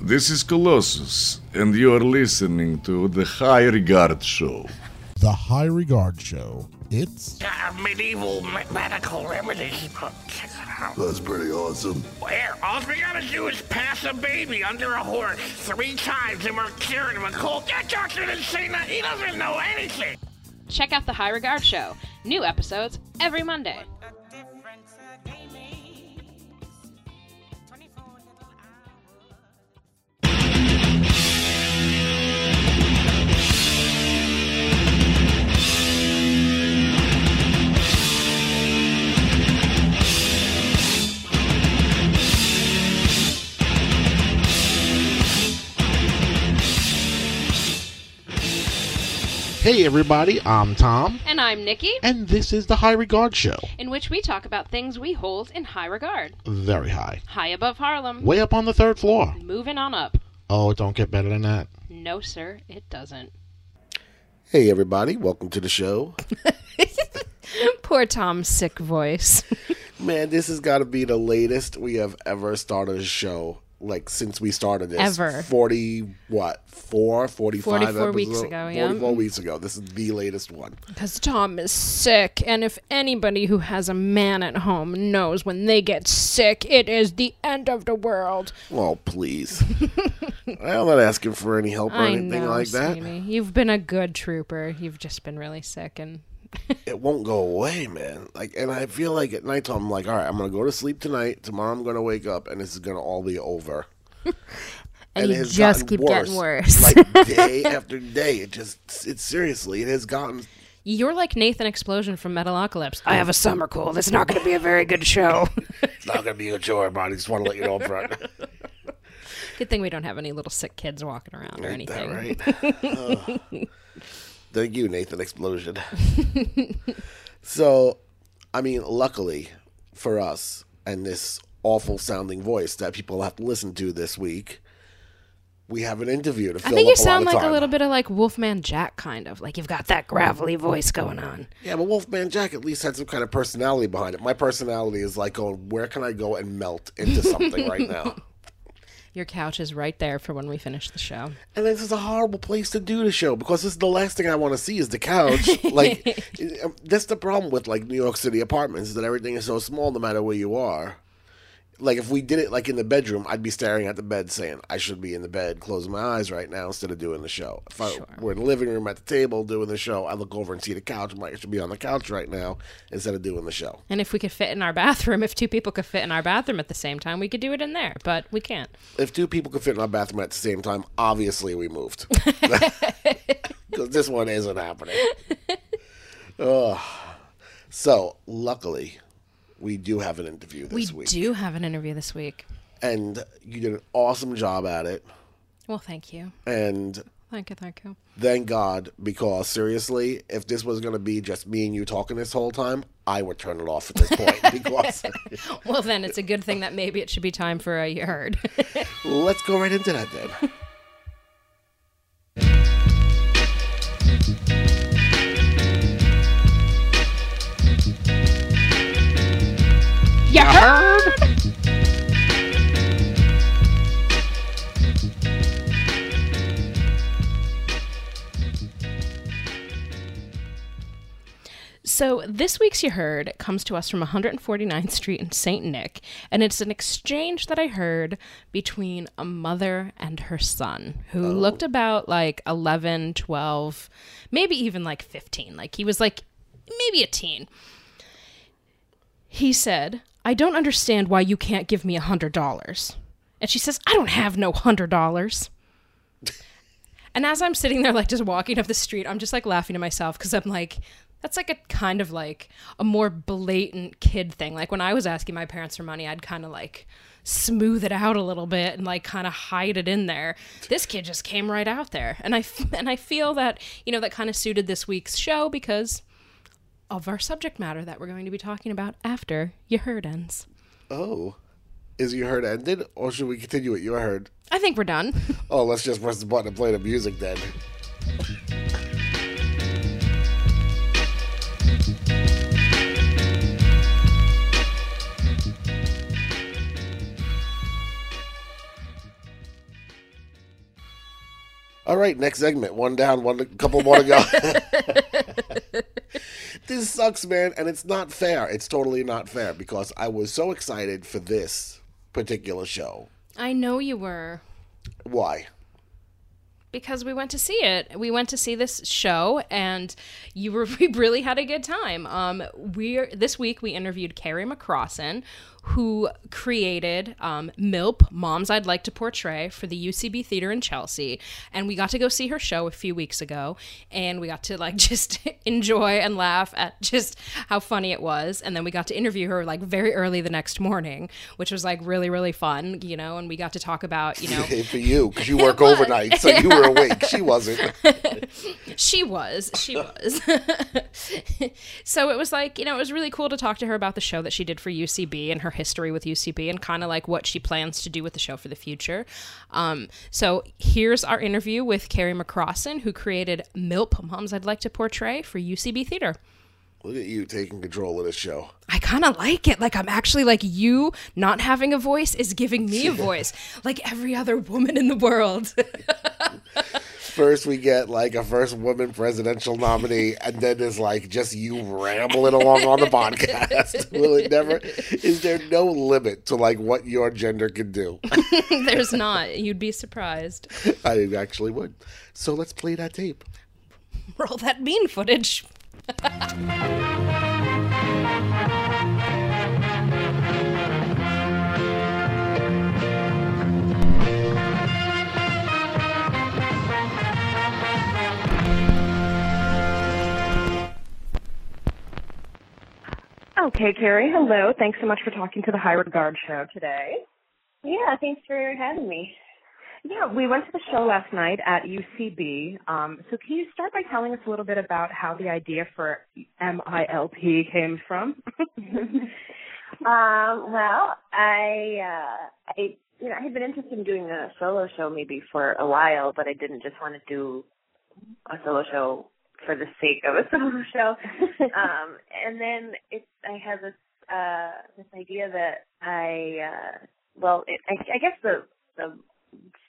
This is Colossus, and you are listening to the High Regard Show. The High Regard Show. It's Uh, medieval medical remedies. Check it out. That's pretty awesome. Where all we gotta do is pass a baby under a horse three times and we're curing him of cold. That doctor didn't say that. He doesn't know anything. Check out The High Regard Show. New episodes every Monday. Hey everybody, I'm Tom, And I'm Nikki, and this is the High Regard Show. in which we talk about things we hold in high regard. Very high. High above Harlem. Way up on the third floor. Moving on up. Oh, it don't get better than that. No, sir, it doesn't. Hey, everybody. Welcome to the show. Poor Tom's sick voice. Man, this has got to be the latest we have ever started a show. Like, since we started this. Ever. 40, what? Four? 45 44 weeks episodes? ago, yeah. 44 weeks ago. This is the latest one. Because Tom is sick, and if anybody who has a man at home knows when they get sick, it is the end of the world. Oh, please. I'm not asking for any help or I anything know, like that. Sammy. You've been a good trooper. You've just been really sick, and It won't go away, man. Like, and I feel like at night I'm like, all right, I'm going to go to sleep tonight. Tomorrow I'm going to wake up, and this is going to all be over. and, it you has just gotten keep getting worse. like day after day. It just, it's seriously, it has gotten. You're like Nathan Explosion from Metalocalypse. I have a summer cold. It's not going to be a very good show. It's not gonna be a chore, everybody. Just want to let you know up front. good thing we don't have any little sick kids walking around or Ain't that anything. right? Ugh. Thank you, Nathan Explosion. so, I mean, luckily for us and this awful sounding voice that people have to listen to this week, we have an interview to fill. I think you up a lot sound like a little bit of like Wolfman Jack, kind of. Like you've got that gravelly voice going on. Yeah, but Wolfman Jack at least had some kind of personality behind it. My personality is like going, where can I go and melt into something right now? Your couch is right there for when we finish the show. And this is a horrible place to do the show because this is the last thing I want to see is the couch. like, um, that's the problem with like New York City apartments is that everything is so small no matter where you are. Like, if we did it like in the bedroom, I'd be staring at the bed saying, I should be in the bed, closing my eyes right now instead of doing the show. If I were in the living room at the table doing the show, I look over and see the couch. I'm like, I should be on the couch right now instead of doing the show. And if we could fit in our bathroom, if two people could fit in our bathroom at the same time, we could do it in there. But we can't. if two people could fit in our bathroom at the same time, obviously we moved. Because this one isn't happening. Ugh. So, luckily, we do have an interview We this week. We do have an interview this week. And you did an awesome job at it. Well, thank you. And Thank you, thank you. thank God, because seriously, if this was going to be just me and you talking this whole time, I would turn it off at this point. because Well, then it's a good thing that maybe it should be time for a yard. let's go right into that then. you heard? So this week's You Heard comes to us from 149th Street in St. Nick, and it's an exchange that I heard between a mother and her son, who oh. looked about like 11, 12, maybe even like 15. Like he was like maybe a teen. He said, I don't understand why you can't give me a hundred dollars. And she says, I don't have no hundred dollars. and as I'm sitting there, like just walking up the street, I'm just like laughing to myself because I'm like, that's like a kind of like a more blatant kid thing. Like when I was asking my parents for money, I'd kind of like smooth it out a little bit and like kind of hide it in there. This kid just came right out there. And I and I feel that, you know, that kind of suited this week's show because of our subject matter that we're going to be talking about after you heard ends. Oh. Is You Heard ended, or should we continue with You Heard? I think we're done. Oh, let's just press the button and play the music then. All right, next segment. One down, one couple more to go. this sucks, man, and it's not fair. It's totally not fair because I was so excited for this particular show. I know you were. Why? because we went to see it. We went to see this show, and you were we really had a good time. Um, we this week we interviewed Carrie McCrossan, who created um, MILP, Moms I'd Like to Portray, for the UCB Theater in Chelsea. And we got to go see her show a few weeks ago, and we got to like just enjoy and laugh at just how funny it was. And then we got to interview her like very early the next morning, which was like really, really fun, you know. And we got to talk about, you know, for you, because you work overnight, so you were awake. She wasn't. she was. She was. so it was like, you know, it was really cool to talk to her about the show that she did for UCB and her history with UCB and kind of like what she plans to do with the show for the future. Um, so here's our interview with Carrie McCrossan, who created MILP, Moms I'd Like to Portray, for UCB Theater. Look at you taking control of this show. I kind of like it. Like, I'm actually like, you not having a voice is giving me a voice, like every other woman in the world. first we get like a first woman presidential nominee, and then it's like just you rambling along on the podcast. Will it never? Is there no limit to like what your gender can do? There's not. You'd be surprised. I actually would. So let's play that tape. Roll that bean footage. Okay, Carrie. Hello. Thanks so much for talking to the High Regard Show today. Yeah, thanks for having me. Yeah, we went to the show last night at UCB. Um, so can you start by telling us a little bit about how the idea for MILP came from? um, well, I, uh, I, you know, I had been interested in doing a solo show maybe for a while, but I didn't just want to do a solo show for the sake of a solo show. um, and then it, I had this uh, this idea that I, uh, well, it, I, I guess the the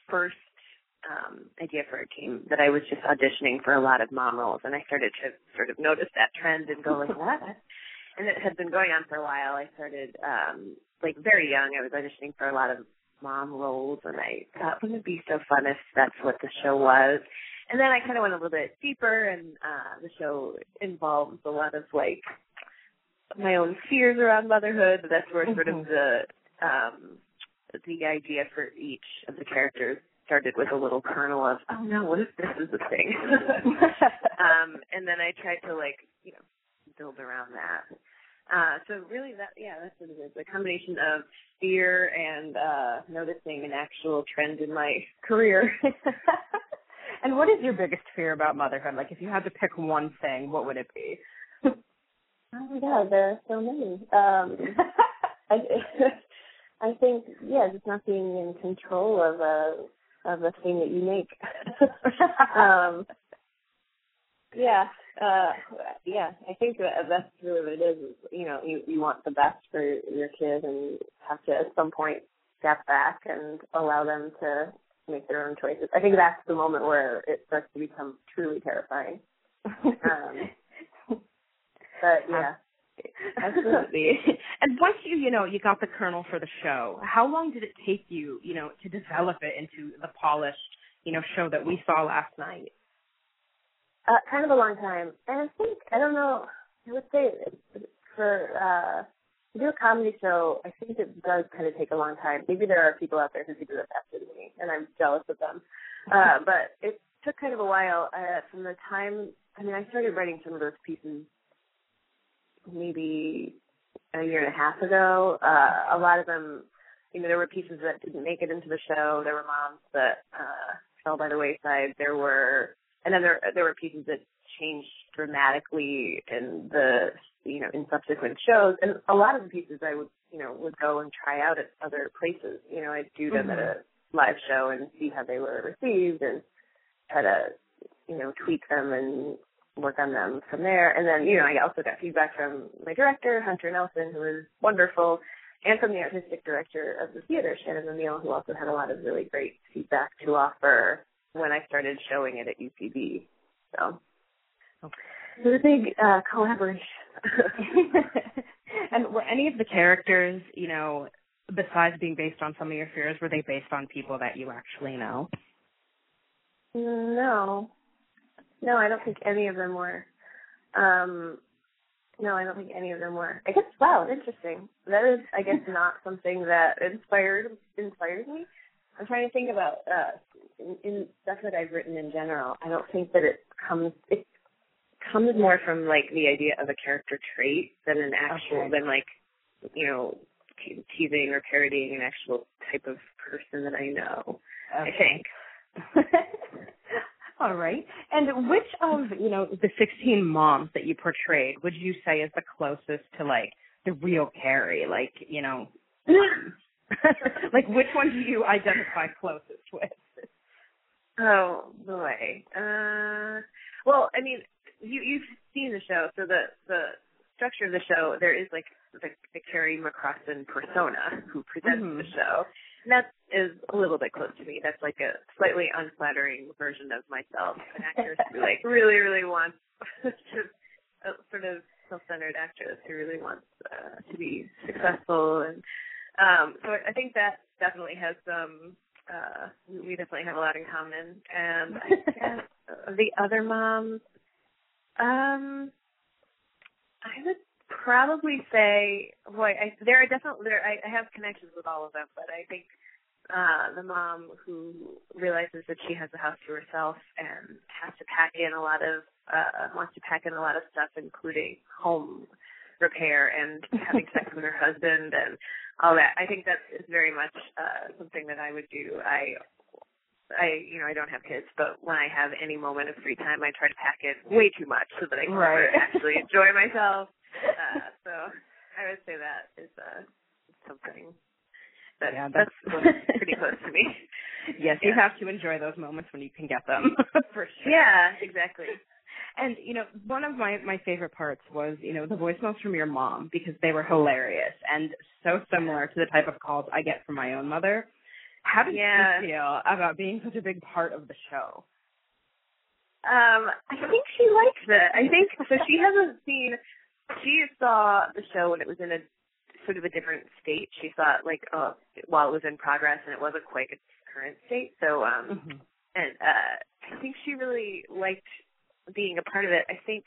first um, idea for it came that I was just auditioning for a lot of mom roles, and I started to sort of notice that trend and go like, what? And it had been going on for a while. I started um, like very young. I was auditioning for a lot of mom roles, and I thought, wouldn't it be so fun if that's what the show was? And then I kind of went a little bit deeper, and uh, the show involves a lot of like my own fears around motherhood. That's where sort of Mm-hmm. the um, the idea for each of the characters started with a little kernel of, oh no, what if this is the thing? um, and then I tried to like, you know, build around that. Uh, so really that, yeah, that's what it is. A combination of fear and, uh, noticing an actual trend in my career. and what is your biggest fear about motherhood? Like, if you had to pick one thing, what would it be? oh my god, there are so many. Um, I, I think, yeah, just not being in control of a, of a thing that you make. um, yeah, uh, yeah, I think that that's really what it is. you know, you you want the best for your kid, and have to at some point step back and allow them to make their own choices. I think that's the moment where it starts to become truly terrifying. Um, but yeah, absolutely. and once you, you know, you got the kernel for the show, how long did it take you, you know, to develop it into the polished, you know, show that we saw last night? Uh, kind of a long time, and I think I don't know. I would say for uh, to do a comedy show, I think it does kind of take a long time. Maybe there are people out there who can do it faster than me, and I'm jealous of them. Uh, but it took kind of a while uh, from the time. I mean, I started writing some of those pieces maybe a year and a half ago. Uh, a lot of them, you know, there were pieces that didn't make it into the show. There were moms that uh, fell by the wayside. There were and then there there were pieces that changed dramatically in the you know in subsequent shows. And a lot of the pieces I would you know would go and try out at other places. You know I'd do them at mm-hmm. a live show and see how they were received and try to you know tweak them and work on them from there. And then you know I also got feedback from my director Hunter Nelson who was wonderful and from the artistic director of the theater Shannon O'Neill who also had a lot of really great feedback to offer when I started showing it at UCB. So it was a big uh, collaboration. and were any of the characters, you know, besides being based on some of your fears, were they based on people that you actually know? No, no, I don't think any of them were. Um, no, I don't think any of them were. I guess wow, interesting. That is, I guess, not something that inspired inspired me. I'm trying to think about uh, in, in stuff that I've written in general. I don't think that it comes. It comes more from like the idea of a character trait than an actual Okay. than like you know te- teasing or parodying an actual type of person that I know. I think. All right. And which of, you know, the 16 moms that you portrayed would you say is the closest to like the real Carrie? Like, you know, like which one do you identify closest with? Oh boy. Uh, well, I mean, you you've seen the show, so the the structure of the show there is like the, the Carrie McCrossan persona who presents Mhm. the show. And that is a little bit close to me. That's like a slightly unflattering version of myself, an actress who like really, really wants just a sort of self-centered actress who really wants uh, to be successful and um so I think that definitely has some uh we definitely have a lot in common and I guess the other moms um I would probably say boy I there are definitely there I, I have connections with all of them but I think uh the mom who realizes that she has the house to herself and has to pack in a lot of uh wants to pack in a lot of stuff including home repair and having sex with her husband and all that. I think that is very much uh something that I would do. I I you know, I don't have kids, but when I have any moment of free time I try to pack in way too much so that I can Right. actually enjoy myself. Uh so I would say that is uh something that Yeah, that's, that's- pretty close to me. Yes, you have to enjoy those moments when you can get them, for sure. Yeah, exactly. And you know, one of my my favorite parts was you know the voicemails from your mom because they were hilarious and so similar to the type of calls I get from my own mother. How did Yeah. you feel about being such a big part of the show? Um, I think she likes it. I think so. She hasn't seen. She saw the show when it was in a sort of a different state. She saw it like uh, while it was in progress, and it wasn't quite its current state. So, um, Mm-hmm. and uh, I think she really liked being a part of it. I think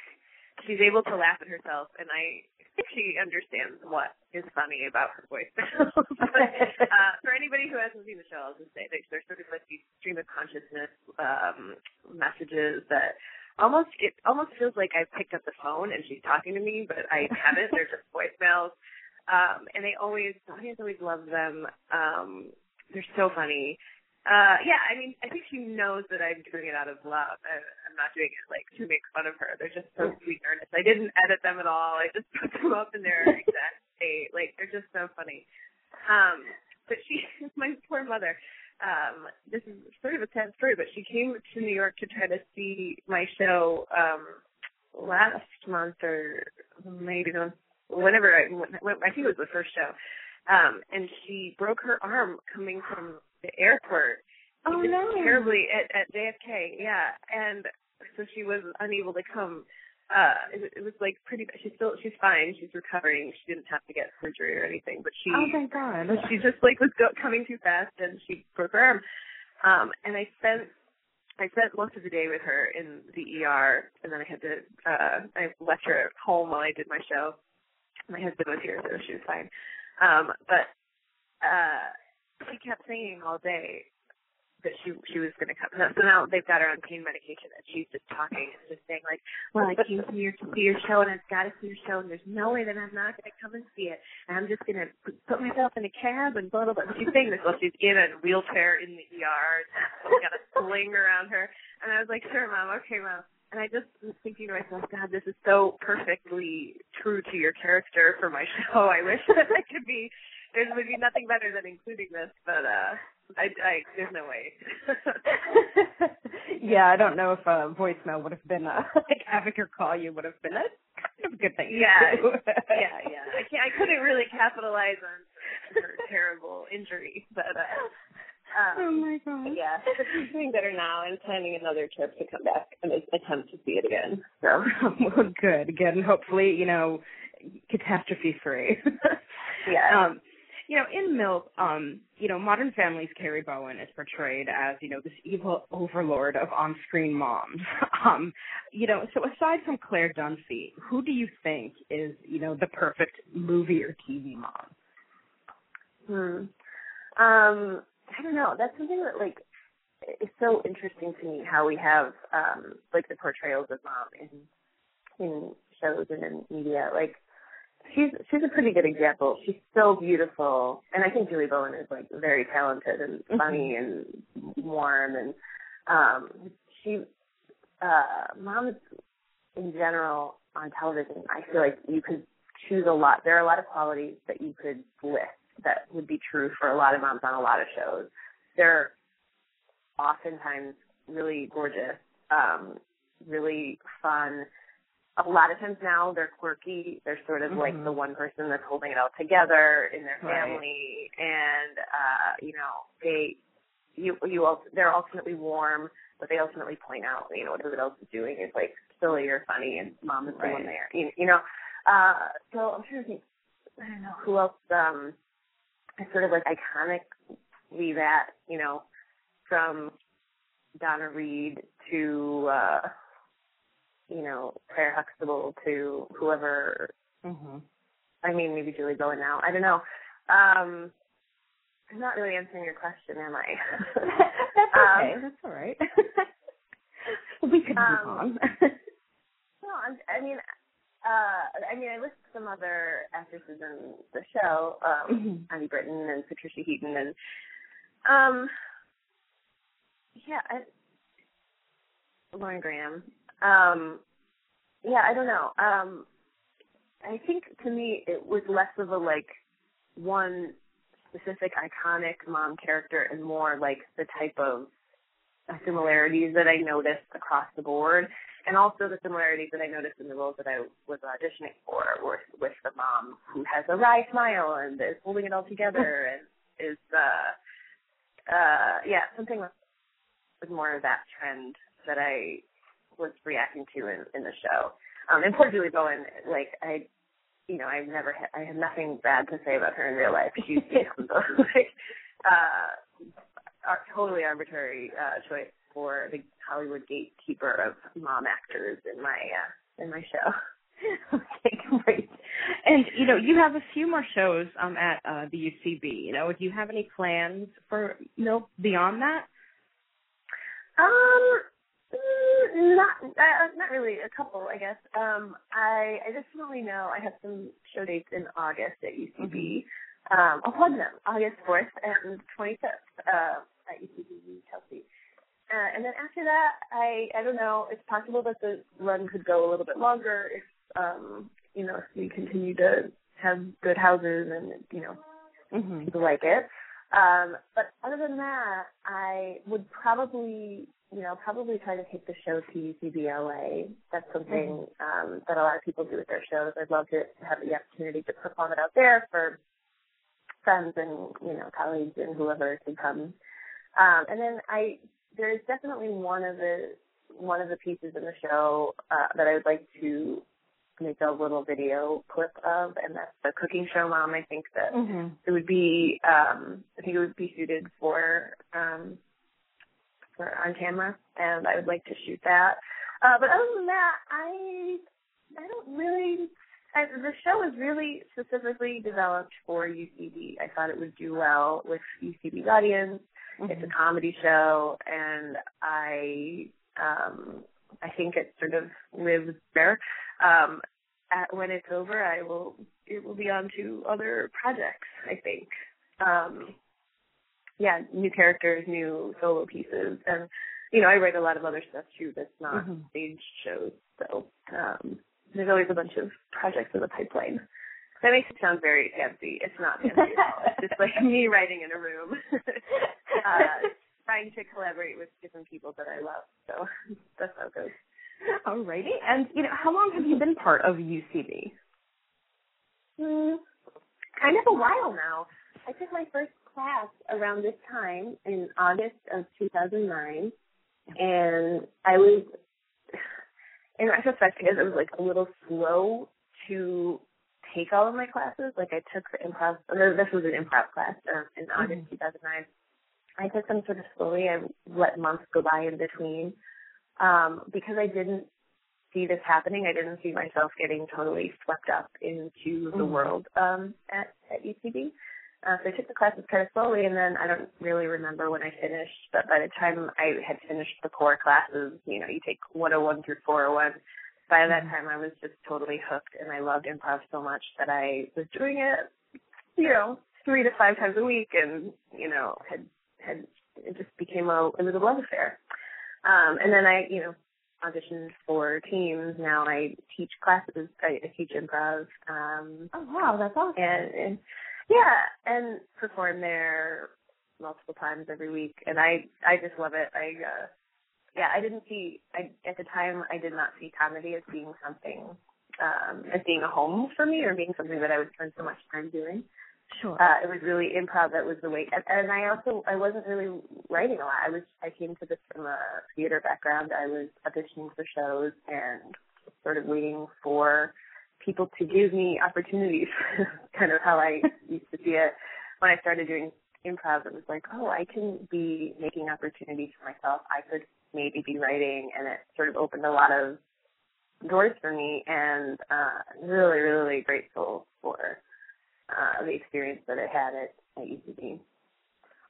she's able to laugh at herself, and I think she understands what is funny about her voice. but, uh, for anybody who hasn't seen the show, I'll just say that there's sort of like these stream of consciousness um, messages that almost it almost feels like I picked up the phone and she's talking to me, but I haven't. They're just voicemails, um, and they always the audience always loves them. Um, they're so funny. Uh, yeah, I mean, I think she knows that I'm doing it out of love. I, I'm not doing it like to make fun of her. They're just so sweet and earnest. I didn't edit them at all. I just put them up in their exact state. Like they're just so funny. Um, but she, my poor mother. Um, this is sort of a sad story, but she came to New York to try to see my show um, last month or maybe the whenever I, when, I think it was the first show. Um, and she broke her arm coming from the airport. Oh, no. Terribly at, at JFK, yeah. And so she was unable to come. Uh, it, it was like pretty. She's still. She's fine. She's recovering. She didn't have to get surgery or anything, but she. Oh my god. She just like was go, coming too fast and she broke her arm. Um, and I spent I spent most of the day with her in the ER, and then I had to uh, I left her at home while I did my show. My husband was here, so she was fine. Um, but uh, she kept saying all day that she she was going to come. So now they've got her on pain medication, and she's just talking and just saying like, "Well, I came here to see your show, and I've got to see your show, and there's no way that I'm not going to come and see it. And I'm just going to put myself in a cab and blah blah blah." She's saying this while she's in a wheelchair in the ER, and got a sling around her. And I was like, "Sure, mom. Okay, mom." And I just was thinking to myself, God, this is so perfectly true to your character for my show. I wish that I could be. There would be nothing better than including this, but uh, I, I there's no way. yeah, I don't know if a voicemail would have been a, like having her call you would have been a kind of good thing. Yeah, yeah, yeah. I can't. I couldn't really capitalize on her terrible injury, but uh, oh Um, my god. yeah, but she's doing better now and planning another trip to come back and attempt to see it again. So well, good, good, and hopefully, you know, catastrophe free. yeah. Um, you know, in MILP, um, you know, Modern Family's Carrie Bowen is portrayed as, you know, this evil overlord of on-screen moms. Um, you know, so aside from Claire Dunphy, who do you think is, you know, the perfect movie or TV mom? Hmm. Um, I don't know. That's something that like is so interesting to me how we have um like the portrayals of mom in in shows and in media. Like she's she's a pretty good example. She's so beautiful, and I think Julie Bowen is like very talented and funny and warm, and um she uh moms in general on television. I feel like you could choose a lot. There are a lot of qualities that you could list that would be true for a lot of moms on a lot of shows. They're oftentimes really gorgeous, um, really fun. A lot of times now they're quirky. They're sort of like Mhm. the one person that's holding it all together in their Right. family, and uh, you know they you you also they're ultimately warm, but they ultimately point out you know what everyone else is doing is like silly or funny, and mom is the one Right. there. You, you know, uh, so I'm trying to think. I don't know who else. Um, is sort of like iconically that you know from Donna Reed to uh you know Claire Huxtable to whoever Mm-hmm. I mean maybe Julie Bowen now I don't know um I'm not really answering your question am I That's okay. Um, That's all right. we could move Um, on. no I'm, I mean uh I mean I list some other actresses in the show um Mhm. Connie Britton and Patricia Heaton and um yeah, I, Lauren Graham. Um yeah, I don't know. Um I think to me it was less of a like one specific iconic mom character and more like the type of similarities that I noticed across the board and also the similarities that I noticed in the roles that I was auditioning for were with the mom who has a wry smile and is holding it all together and is uh uh yeah, something with with more of that trend that I was reacting to in, in the show. Um and poor Julie Bowen, like I you know, I've never had I have nothing bad to say about her in real life. She's like uh totally arbitrary uh choice for the Hollywood gatekeeper of mom actors in my uh in my show. okay, great. And you know, you have a few more shows um at uh the UCB. You know, do you have any plans for you know beyond that? Um, not uh, not really. A couple, I guess. Um, I I definitely know I have some show dates in August at UCB. Um, I'll plug them. August fourth and twenty fifth uh, at UCB Chelsea. Uh, and then after that, I I don't know. It's possible that the run could go a little bit longer if um you know if we continue to have good houses and you know Mm-hmm. people like it. Um, but other than that, I would probably, you know, probably try to take the show to UCBLA. That's something um, that a lot of people do with their shows. I'd love to have the opportunity to perform it out there for friends and you know colleagues and whoever to come. Um, and then I, there's definitely one of the one of the pieces in the show uh, that I would like to make a little video clip of, and that's the cooking show mom. I think that Mm-hmm. it would be um I think it would be suited for um for on camera and I would like to shoot that. Uh but other than that I I don't really I, the show is really specifically developed for UCB. I thought it would do well with UCB's audience. It's a comedy show and I um I think it sort of lives there. Um at, when it's over I will it will be on to other projects, I think. Um yeah, new characters, new solo pieces and you know, I write a lot of other stuff too that's not Mhm. stage shows. So um there's always a bunch of projects in the pipeline. That makes it sound very fancy. It's not fancy at all. It's just like me writing in a room. uh trying to collaborate with different people that I love. So that's how it goes. Alrighty. And you know, how long have you been part of UCB? Mm, kind of a while now. I took my first class around this time in August of 2009, and I was, in retrospect, I guess I was like a little slow to take all of my classes. Like I took the improv, this was an improv class um, in August 2009. I took them sort of slowly. I let months go by in between um, because I didn't see this happening. I didn't see myself getting totally swept up into the world um, at, at UCB. Uh, so I took the classes kind of slowly, and then I don't really remember when I finished. But by the time I had finished the core classes, you know, you take 101 through 401. By that time, I was just totally hooked, and I loved improv so much that I was doing it, you know, three to five times a week, and you know, had had it just became a it was a love affair. Um, and then I, you know, auditioned for teams. Now I teach classes. I, I teach improv. Um, Oh wow, that's awesome. and, and yeah, and perform there multiple times every week. And I I just love it. I uh, yeah, I didn't see I at the time I did not see comedy as being something um as being a home for me or being something that I would spend so much time doing. Sure. Uh, it was really improv that was the way, and, and I also I wasn't really writing a lot. I was I came to this from a theater background. I was auditioning for shows and sort of waiting for people to give me opportunities. kind of how I used to see it when I started doing improv. It was like, oh, I can be making opportunities for myself. I could maybe be writing, and it sort of opened a lot of doors for me. And uh, really, really grateful for uh, the experience that I had at, at UCB.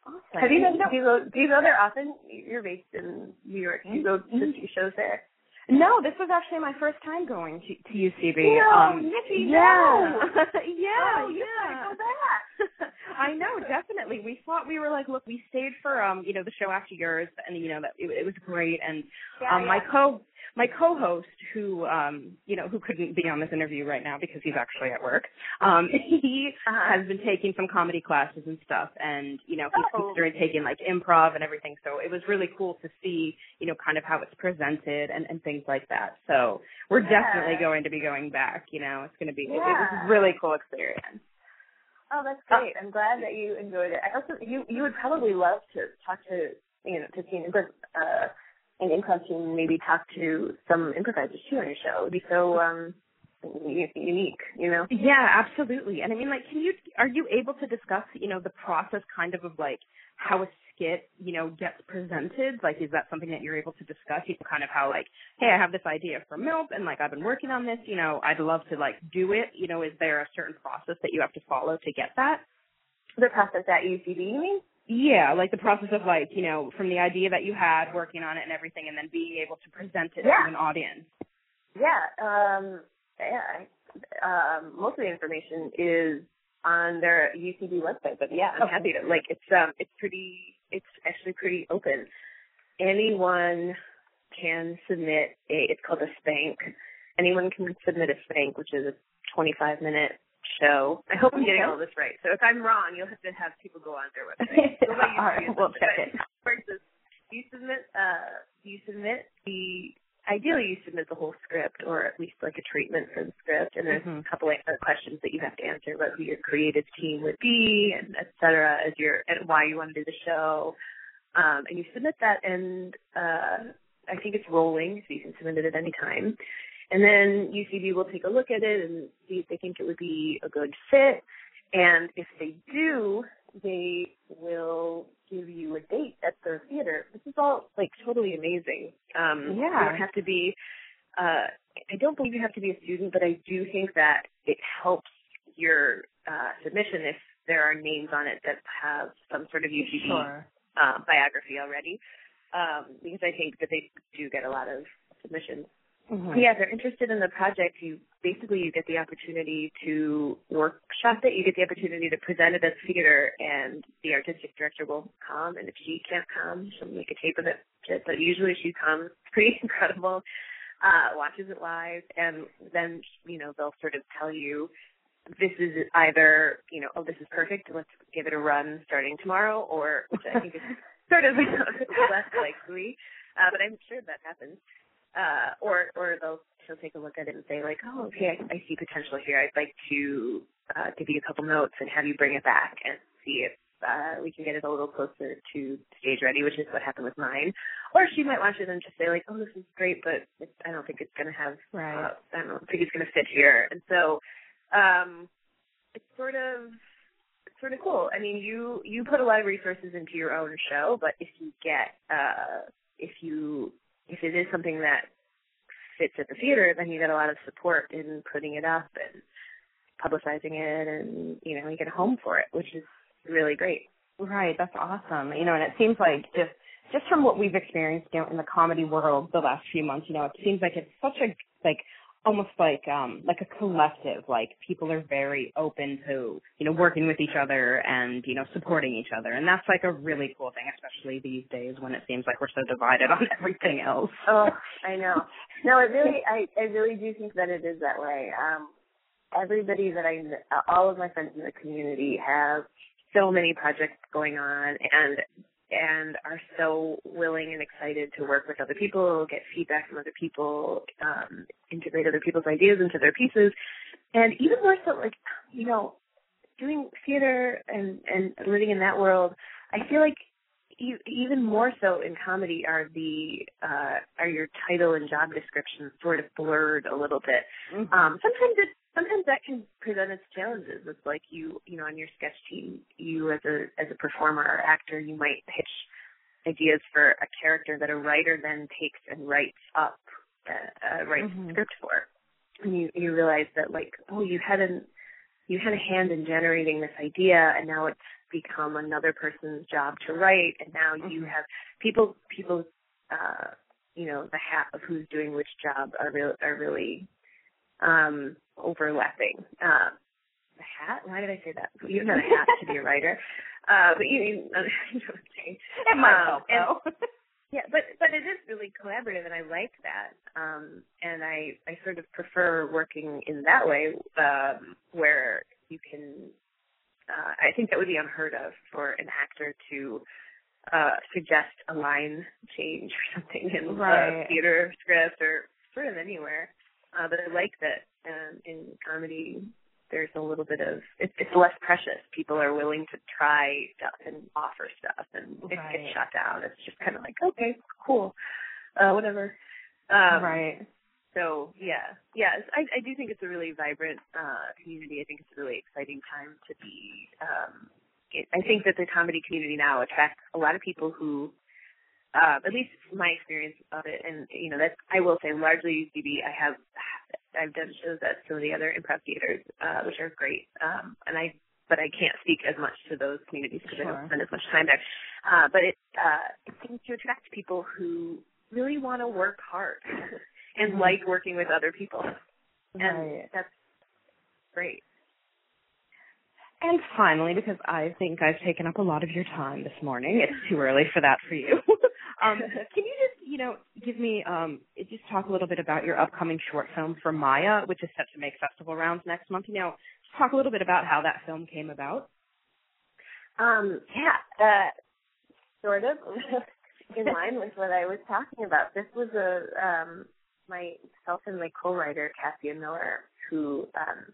awesome. Have you been? Do you go? Do you go there often? You're based in New York. Do you go to see shows there? No, this was actually my first time going to, to UCB. No, um, Nikki, yeah, no. yeah, Oh, yeah. gotta go back. I know, definitely. We thought we were like, look, we stayed for um, you know, the show after yours, and you know that it, it was great. And Yeah, um, my co my co-host, who um, you know, who couldn't be on this interview right now because he's actually at work, um, he Uh-huh. has been taking some comedy classes and stuff, and you know, he's Oh. considering taking like improv and everything. So it was really cool to see, you know, kind of how it's presented and and things like that. So we're Yeah. definitely going to be going back. You know, it's going to be it, it was a really cool experience. Oh, that's great. I'm glad that you enjoyed it. I also you you would probably love to talk to you know to see an improv uh an improv team maybe talk to some improvisers too on your show. It would be so um unique, you know. Yeah, absolutely. And I mean, like, can you are you able to discuss, you know, the process kind of of like how a skit, you know, gets presented? Like, is that something that you're able to discuss? You know, kind of how like, hey, I have this idea for MILP, and like I've been working on this. You know, I'd love to like do it. You know, is there a certain process that you have to follow to get that? The process at UCB, you mean? Yeah, like the process of like, you know, from the idea that you had, working on it and everything, and then being able to present it Yeah. to an audience. Yeah, um, yeah. Um, most of the information is on their UCB website, but yeah, I'm Okay. happy to. Like, it's um, it's pretty, it's actually pretty open. Anyone can submit a. It's called a spank. Anyone can submit a spank, which is a 25 minute show. I hope I'm getting all this right. So if I'm wrong, you'll have to have people go on their website. The way you All right, we'll check it. You submit uh you submit the ideally you submit the whole script or at least like a treatment for the script and there's Mhm. a couple of other questions that you have to answer about who your creative team would be and et cetera as your and why you want to do the show. Um and you submit that and uh I think it's rolling, so you can submit it at any time. And then UCB will take a look at it and see if they think it would be a good fit. And if they do, they will give you a date at their theater. This is all like totally amazing. Um, Yeah. You don't have to be. Uh, I don't believe you have to be a student, but I do think that it helps your uh, submission if there are names on it that have some sort of UCB uh, biography already. Um, because I think that they do get a lot of submissions. Mhm. Yeah, if they're interested in the project, you basically you get the opportunity to workshop it. You get the opportunity to present it at theater, and the artistic director will come. And if she can't come, she'll make a tape of it. But usually she comes. It's pretty incredible. Uh, watches it live, and then you know they'll sort of tell you this is either you know oh this is perfect. Let's give it a run starting tomorrow, or which I think is sort of less likely. Uh, but I'm sure that happens uh, or or they'll she'll take a look at it and say like, oh, okay, I, I see potential here. I'd like to uh, give you a couple notes and have you bring it back and see if uh, we can get it a little closer to stage ready, which is what happened with mine. Or she might watch it and just say like, "Oh, this is great," but it, I don't think it's going to have. Right. Uh, I don't think it's going to fit here, and so um, it's sort of it's sort of cool. I mean, you you put a lot of resources into your own show, but if you get uh, if you if it is something that fits at the theater, then you get a lot of support in putting it up and publicizing it, and you know you get a home for it, which is really great. Right, that's awesome. You know, and it seems like just just from what we've experienced you know, in the comedy world the last few months, you know, it seems like it's such a like almost like um like a collective. Like people are very open to, you know, working with each other and, you know, supporting each other. And that's like a really cool thing, especially these days when it seems like we're so divided on everything else. Oh, I know. No, it really, I, I really do think that it is that way. Um, everybody that I, all of my friends in the community have so many projects going on and, and are so willing and excited to work with other people, get feedback from other people, um, integrate other people's ideas into their pieces. And even more so, like, you know, doing theater and, and living in that world, I feel like e- even more so in comedy are the uh are your title and job descriptions sort of blurred a little bit. Mm-hmm. Um sometimes it sometimes that can present its challenges. It's like you you know on your sketch team, you as a as a performer or actor, you might pitch ideas for a character that a writer then takes and writes up uh, uh writes Mhm. a script for. And you you realize that like oh you had an you had a hand in generating this idea and now it's become another person's job to write and now you Mhm. have people people uh you know the hat of who's doing which job are real are really um overlapping uh the hat why did i say that you have not a hat to be a writer uh but you, you, you know what i'm saying It might Um, help and- though. yeah, but but it is really collaborative, and I like that. Um, and I I sort of prefer working in that way, um, where you can. Uh, I think that would be unheard of for an actor to uh, suggest a line change or something in Right. a theater script or sort of anywhere. Uh, but I like that um, in comedy there's a little bit of it's, it's less precious. People are willing to try stuff and offer stuff, and if it gets shut down, it's just kind of like okay, cool, uh, whatever. Um, right. So yeah, yeah, I, I do think it's a really vibrant uh, community. I think it's a really exciting time to be. Um, it, I think that the comedy community now attracts a lot of people who, uh, at least my experience of it, and you know that's I will say largely UCB. I have I've done shows at some of the other improv theaters, uh, which are great, um, and I but I can't speak as much to those communities because I don't spend as much time there. Uh, but it uh, it seems to attract people who really want to work hard and Mhm. like working with other people, and Right. that's great. And finally, because I think I've taken up a lot of your time this morning, it's too early for that for you. um, can you just, you know, give me, um, just talk a little bit about your upcoming short film for Maya, which is set to make festival rounds next month? You know, just talk a little bit about how that film came about. Um, yeah, uh, sort of in line with what I was talking about. This was a um, myself and my co-writer Cassia Miller, who um,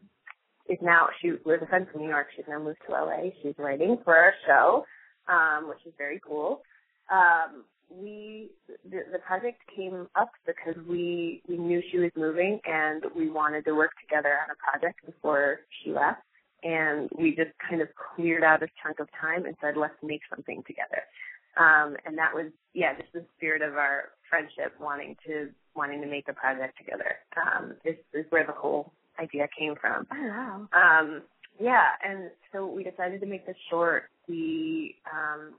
is now she was a friend from New York. She's now moved to LA. She's writing for our show, um, which is very cool. Um, we the, the project came up because we we knew she was moving and we wanted to work together on a project before she left and we just kind of cleared out a chunk of time and said, let's make something together. Um, and that was, yeah, just the spirit of our friendship, wanting to wanting to make a project together. Um, this is where the whole idea came from. Oh, wow. Um, yeah, and so we decided to make this short. We um,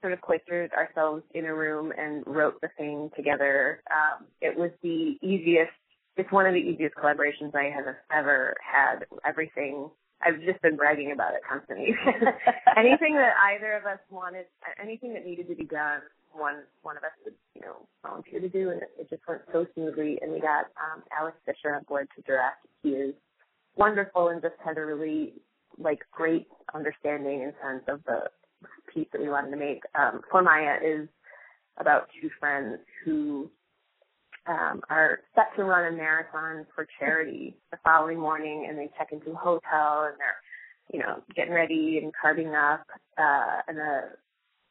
sort of cloistered ourselves in a room and wrote the thing together. Um, it was the easiest. It's one of the easiest collaborations I have ever had. Everything I've just been bragging about it constantly. anything that either of us wanted, anything that needed to be done, one one of us would you know volunteer to do, and it, it just went so smoothly. And we got um, Alex Fisher on board to direct. He is wonderful and just had a really like great understanding and sense of the piece that we wanted to make. Um, For Maya is about two friends who um, are set to run a marathon for charity the following morning, and they check into a hotel, and they're you know, getting ready and carving up. Uh, and the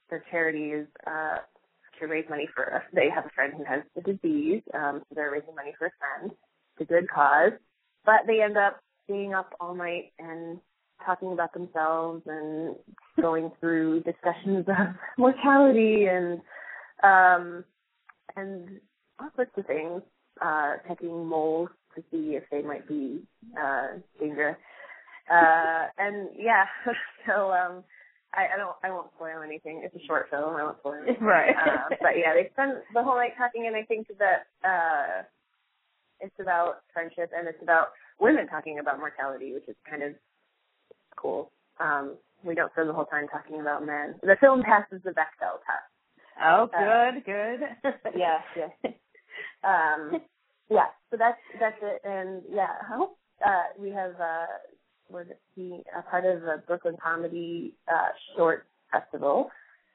their charity is uh, to raise money for. They have a friend who has the disease, um, so they're raising money for a friend. It's a good cause, but they end up staying up all night and talking about themselves and going through discussions of mortality and um and all sorts of things, uh, checking moles to see if they might be uh, dangerous. Uh, and yeah, so um, I, I don't, I won't spoil anything. It's a short film. I won't spoil anything. Right. Uh, but yeah, they spend the whole night talking, and I think that uh, it's about friendship and it's about women talking about mortality, which is kind of cool. Um, we don't spend the whole time talking about men. The film passes the Bechdel test. Oh, Uh, good, good. yeah, yeah. Um, yeah, so that's that's it, and yeah, I hope uh, we have uh, we're be a part of the Brooklyn Comedy uh, Short Festival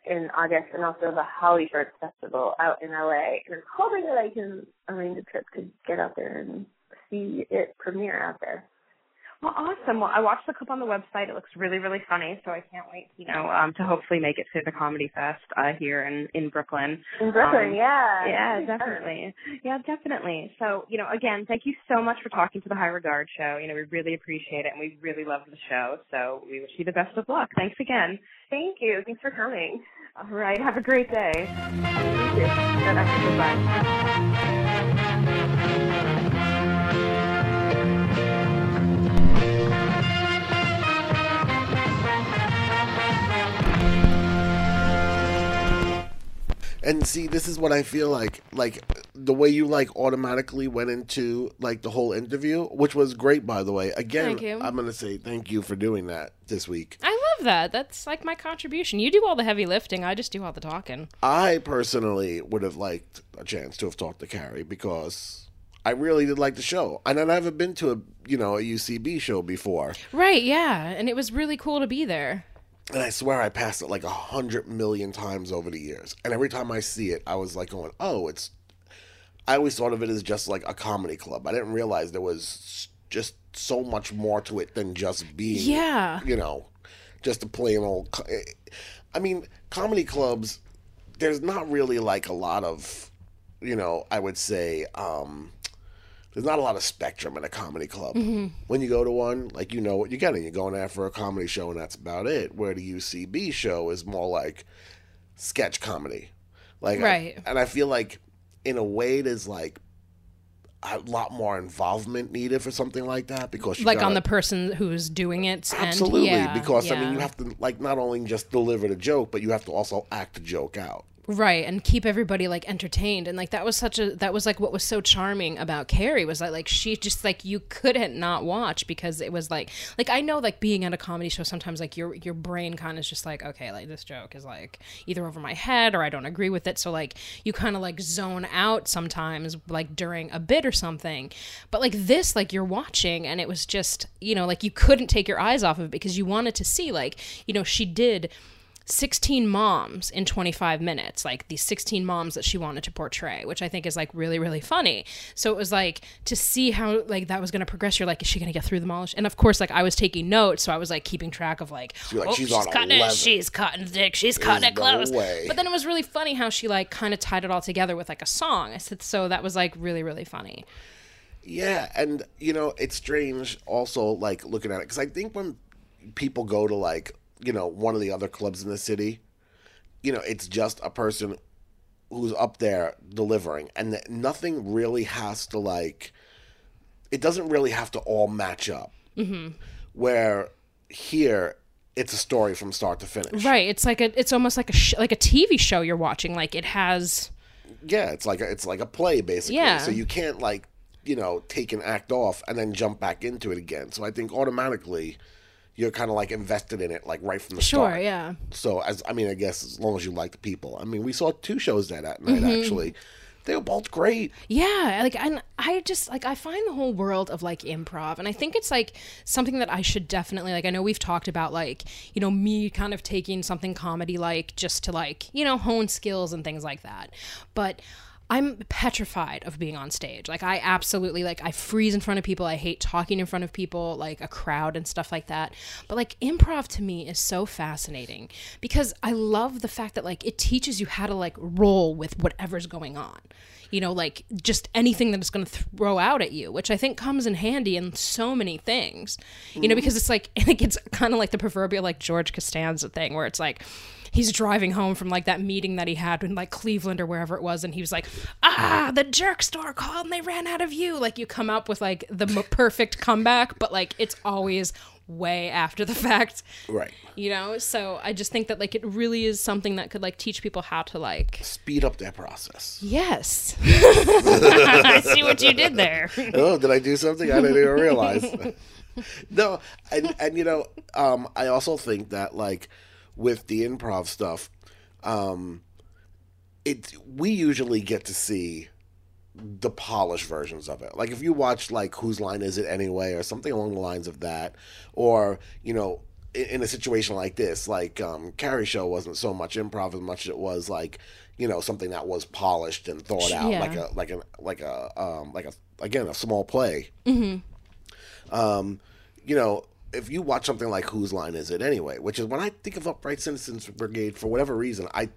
in August, and also the HollyShorts Festival out in LA. And I'm hoping that I can arrange a trip to get out there and see it premiere out there. Well, awesome. Well, I watched the clip on the website. It looks really, really funny. So I can't wait, you know, um, to hopefully make it to the Comedy Fest uh, here in in Brooklyn. In Brooklyn, Um, yeah, Yeah, definitely. Yeah, definitely. So, you know, again, thank you so much for talking to the High Regard Show. You know, we really appreciate it, and we really love the show. So we wish you the best of luck. Thanks again. Thank you. Thanks for coming. All right. Have a great day. Thank you. Bye-bye. And see, this is what I feel like. Like the way you like automatically went into like the whole interview, which was great, by the way. Again, Thank you. I'm gonna say thank you for doing that this week. I love that. That's like my contribution. You do all the heavy lifting. I just do all the talking. I personally would have liked a chance to have talked to Carrie because I really did like the show, and I've never been to a you know a UCB show before, Right, yeah. And it was really cool to be there. And I swear I passed it like a hundred million times over the years, and every time I see it, I was like going, "Oh, it's." I always thought of it as just like a comedy club. I didn't realize there was just so much more to it than just being, Yeah. you know, just a plain old. co- I mean, comedy clubs. There's not really like a lot of, you know, I would say. um there's not a lot of spectrum in a comedy club. Mm-hmm. When you go to one, like you know what you're getting. You're going there for a comedy show, and that's about it. Where the UCB show is more like sketch comedy, like I- Right. and I feel like, in a way, there's like a lot more involvement needed for something like that because you Like on gotta- the person who's doing it. and- absolutely yeah, because I mean you have to like not only just deliver the joke, but you have to also act the joke out. Right and keep everybody like entertained and like that was such a that was like what was so charming about carrie was that like she just like you couldn't not watch because it was like like i know like being at a comedy show sometimes like your your brain kind of is just like okay like this joke is like either over my head or i don't agree with it. So like you kind of like zone out sometimes like during a bit or something. But like this like you're watching and it was just you know like you couldn't take your eyes off of it because you wanted to see like you know she did 16 moms in 25 minutes like these 16 moms that she wanted to portray which i think is like really really funny. So it was like to see how like that was going to progress you're like is she going to get through them all? And of course like i was taking notes so i was like keeping track of like, you're like, oh, she's she's, on cutting 11. it she's cutting dick she's cutting it no close. way. but then it was really funny how she like kind of tied it all together with like a song. I said so that was like really really funny. Yeah, and you know it's strange also like looking at it because I think when people go to like you know one of the other clubs in the city, you know it's just a person who's up there delivering, and that nothing really has to like. It doesn't really have to all match up. Mm-hmm. Where here, it's a story from start to finish. right it's like a it's almost like a sh- like a tv show you're watching like it has Yeah, it's like a, it's like a play basically. Yeah. So you can't like you know take an act off and then jump back into it again. So I think automatically you're kind of like invested in it like right from the sure start. Sure, yeah So as I mean, I guess as long as you like the people. I mean, we saw two shows that night Mm-hmm. actually. They were both great. Yeah, like and I just like I find the whole world of like improv and I think it's like something that I should definitely like I know we've talked about like, you know, me kind of taking something comedy like just to like, you know, hone skills and things like that. But I'm petrified of being on stage. Like I absolutely like I freeze in front of people. I hate talking in front of people, like a crowd and stuff like that. But like improv to me is so fascinating because I love the fact that like it teaches you how to like roll with whatever's going on. You know, like just anything that it's going to throw out at you, which I think comes in handy in so many things. You know, mm. because it's like I think it's kind of like the proverbial like George Costanza thing where it's like he's driving home from like that meeting that he had in like Cleveland or wherever it was, and he was like, "Ah, the jerk store called and they ran out of you." Like you come up with like the m- perfect comeback, but like it's always way after the fact, Right. you know. So I just think that like it really is something that could like teach people how to like. Speed up that process. Yes, I see what you did there. oh, did I do something I didn't even realize? no, and and you know, um, I also think that like with the improv stuff, um, it we usually get to see the polished versions of it. Like if you watch like whose line is it anyway, or something along the lines of that, or you know. In in a situation like this, like um, Carrie Show wasn't so much improv as much as it was like, you know, something that was polished and thought out, Yeah. like a like a like a um, like a again a small play um you know, if you watch something like Whose Line Is It Anyway, which is when I think of Upright Citizens Brigade, for whatever reason, I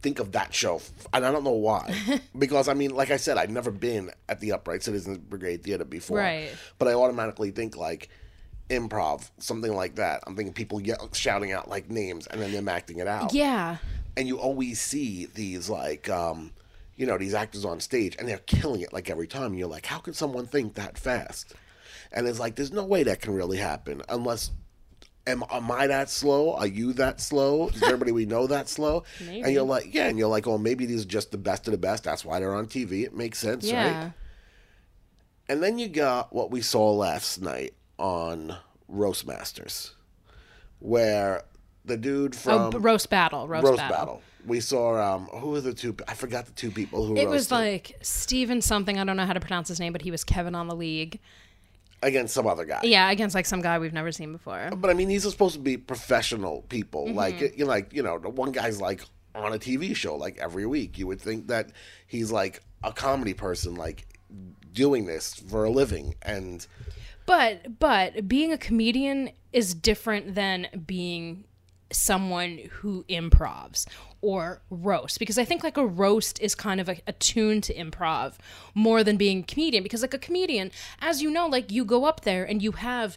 think of that show, and I don't know why. because, I mean, like I said, I've never been at the Upright Citizens Brigade Theater before. Right. But I automatically think, like, improv, something like that. I'm thinking people yell, shouting out, like, names, and then them acting it out Yeah, and you always see these like um you know these actors on stage and they're killing it like every time and you're like how can someone think that fast and it's like there's no way that can really happen unless am, am i that slow are you that slow is everybody we know that slow Maybe. and you're like yeah and you're like oh maybe these are just the best of the best that's why they're on tv it makes sense yeah. right and then you got what we saw last night on roast masters where the dude from Oh, roast battle, roast, roast battle. battle. We saw um who were the two? I forgot the two people who It was like Steven something. I don't know how to pronounce his name, but he was Kevin on the league. Against some other guy. Yeah, against like some guy we've never seen before. But I mean, these are supposed to be professional people. Mm-hmm. Like you know, like you know, the one guy's like on a TV show like every week. You would think that he's like a comedy person, like doing this for a living, and But but being a comedian is different than being someone who improvs or roast? Because I think like a roast is kind of a, attuned to improv more than being a comedian. Because like a comedian as you know like you go up there and you have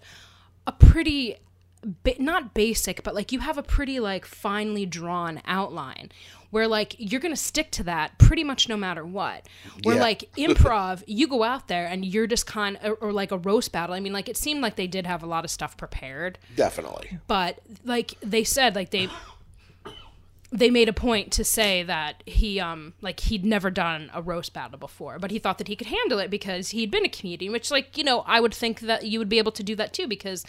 a pretty ba- not basic but like you have a pretty like finely drawn outline where like you're gonna stick to that pretty much no matter what. Where Yeah. like improv you go out there and you're just kind of or like a roast battle. I mean like it seemed like they did have a lot of stuff prepared. Definitely. but like they said like they they made a point to say that he um like he'd never done a roast battle before but he thought that he could handle it because he'd been a comedian which like you know i would think that you would be able to do that too because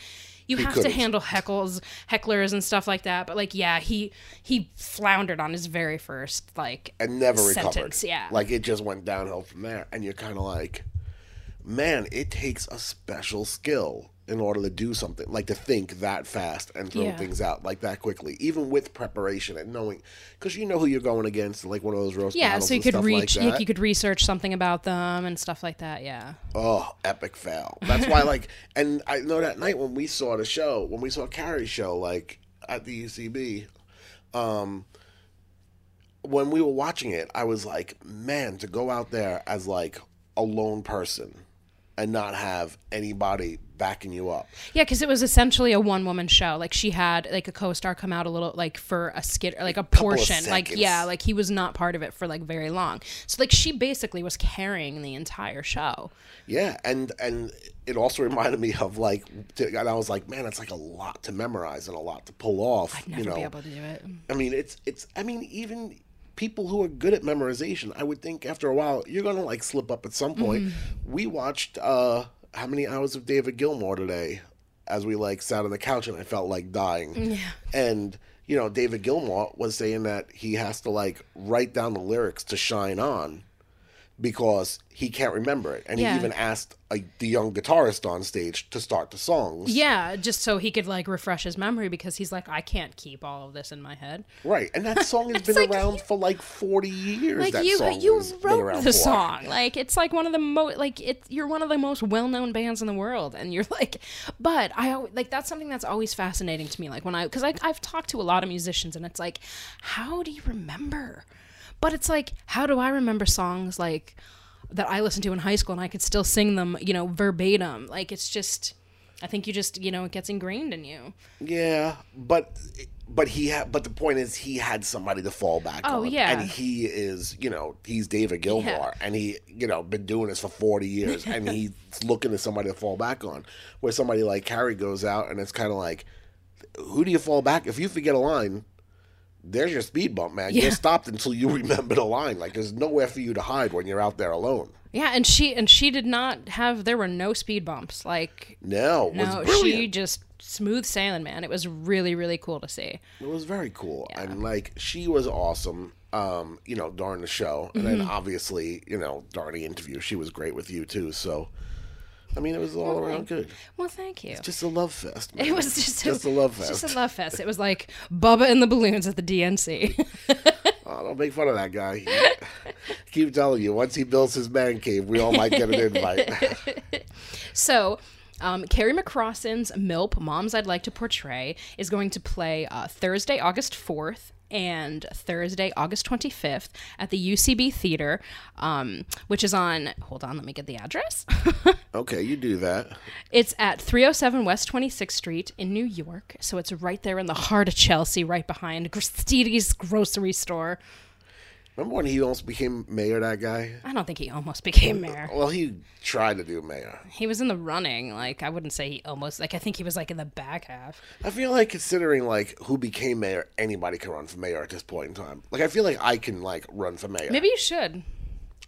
you have to couldn't. handle heckles hecklers and stuff like that but like yeah he he floundered on his very first like and never recovered. yeah Like it just went downhill from there, and you're kind of like, man, it takes a special skill in order to do something like to think that fast and throw Yeah. things out like that quickly, even with preparation and knowing, because you know who you're going against, like one of those roast yeah so you could reach like you, could research something about them and stuff like that yeah Oh, epic fail. That's why, like, and I know that night when we saw the show, when we saw Carrie's show, like at the UCB, um, when we were watching it, I was like, man, to go out there as like a lone person and not have anybody backing you up. Yeah, because it was essentially a one woman show. Like she had like a co star come out a little like for a skit like a of portion. Like yeah, like he was not part of it for like very long. So like she basically was carrying the entire show. Yeah, and and it also reminded me of like, and I was like, man, it's like a lot to memorize and a lot to pull off. Never you know, be able to do it. I mean, it's it's. I mean, even people who are good at memorization, I would think after a while you're gonna like slip up at some point. Mm-hmm. We watched uh how many hours of David Gilmour today, as we like sat on the couch and I felt like dying. Yeah. And you know, David Gilmour was saying that he has to like write down the lyrics to Shine On. Because he can't remember it, and Yeah. he even asked like the young guitarist on stage to start the songs. Yeah, just so he could like refresh his memory because he's like, I can't keep all of this in my head. Right, and that song has been like around for like forty years. Like that you, song you wrote the song. Like it's like one of the most like it. You're one of the most well-known bands in the world, and you're like, but I like that's something that's always fascinating to me. Like when I because I I've talked to a lot of musicians, and it's like, how do you remember? But it's like, how do I remember songs like that I listened to in high school and I could still sing them, you know, verbatim? Like it's just. I think you just, you know, it gets ingrained in you. Yeah, but but he had. But the point is, he had somebody to fall back Oh, on. yeah. and he is, you know, he's David Gilmour, Yeah. and he, you know, been doing this for forty years, and he's looking to somebody to fall back on. Where somebody like Carrie goes out, and it's kind of like, who do you fall back if you forget a line? There's your speed bump, man. Yeah. You're stopped until you remember the line. Like there's nowhere for you to hide when you're out there alone. Yeah, and she and she did not have. There were no speed bumps. Like No, no, she just smooth sailing, man. It was really really cool to see. It was very cool, and like she was awesome. Um, you know, during the show, and Mm-hmm. then obviously, you know, during the interview, she was great with you too. So, I mean, it was all around good. Well, thank you. It's just a love fest. Man. it was just, just a love fest. Just a love fest. It was like Bubba and the balloons at the DNC. Oh, don't make fun of that guy. Keep telling you, once he builds his man cave, we all might get an invite. so. Um, Carrie McCrossan's MILP, Moms I'd Like to Portray, is going to play uh, Thursday, August 4th and Thursday, August 25th at the UCB Theater, um, which is on, hold on, let me get the address. okay, you do that. It's at 307 West 26th Street in New York. So it's right there in the heart of Chelsea, right behind Gristedes grocery store. Remember when he almost became mayor? That guy. I don't think he almost became mayor. Well, he tried to do mayor. He was in the running. Like, I wouldn't say he almost, like, I think he was, like, in the back half. I feel like considering like who became mayor, anybody can run for mayor at this point in time. Like I feel like I can like run for mayor. Maybe you should.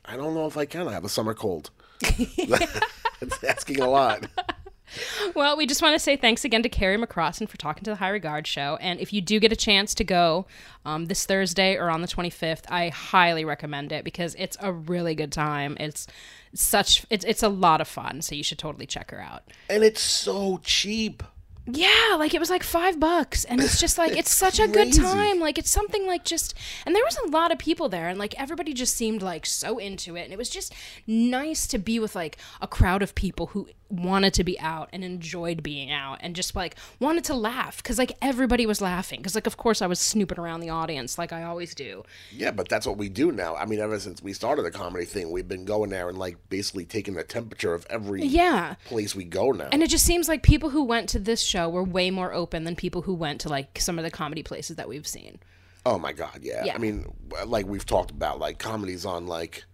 I don't know if I can. I have a summer cold. it's asking a lot. Well, we just want to say thanks again to Carrie McCrossin for talking to the High Regard Show. And if you do get a chance to go um, this Thursday or on the 25th, I highly recommend it because it's a really good time. It's such, it's, it's a lot of fun. So you should totally check her out. And it's so cheap. Yeah, like it was like five bucks, and it's just like it's, such a good time. Like it's something like just, and there was a lot of people there, and like everybody just seemed like so into it, and it was just nice to be with like a crowd of people who wanted to be out and enjoyed being out, and just like wanted to laugh because like everybody was laughing because like of course I was snooping around the audience like I always do. Yeah, but that's what we do now. I mean, ever since we started the comedy thing, we've been going there and like basically taking the temperature of every Yeah. place we go now. And it just seems like people who went to this show were way more open than people who went to like some of the comedy places that we've seen. Oh my god, yeah. Yeah. I mean, like we've talked about, like comedy's on like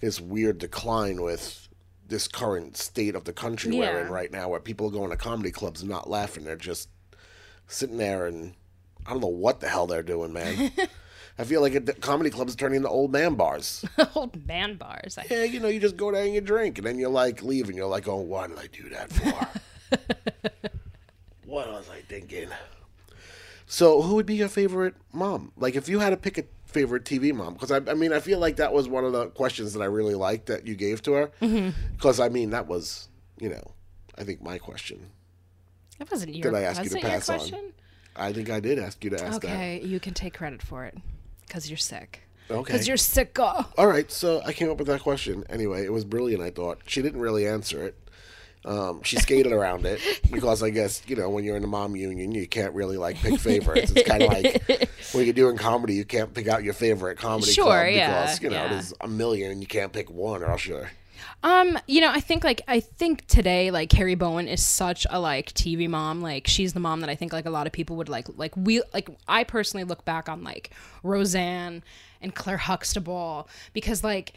this weird decline with this current state of the country we're in right now, where people are going to comedy clubs and not laughing; they're just sitting there and I don't know what the hell they're doing, man. I feel like it, comedy clubs turning into old man bars. Old man bars. I- yeah, you know, you just go there and you drink, and then you're like leaving. You're like, oh, why did I do that for? what was I thinking? So, who would be your favorite mom? Like, if you had to pick a favorite TV mom, because I, I mean, I feel like that was one of the questions that I really liked that you gave to her. Mm-hmm. Because I mean, that was, you know, I think my question. That wasn't your. Did I ask you to pass on? I think I did ask you to ask Okay, you can take credit for it because you're sick. Okay. Because you're sick. All right, so I came up with that question. Anyway, it was brilliant. I thought she didn't really answer it. Um, she skated around it because I guess you know when you're in the mom union, you can't really like pick favorites. It's kind of like when you're doing comedy, you can't pick out your favorite comedy Sure, club yeah, because you know yeah. there's a million and you can't pick one, or else you're Um, you know, I think like I think today like Connie Britton is such a like TV mom. Like she's the mom that I think like a lot of people would like like we like I personally look back on like Roseanne and Claire Huxtable because like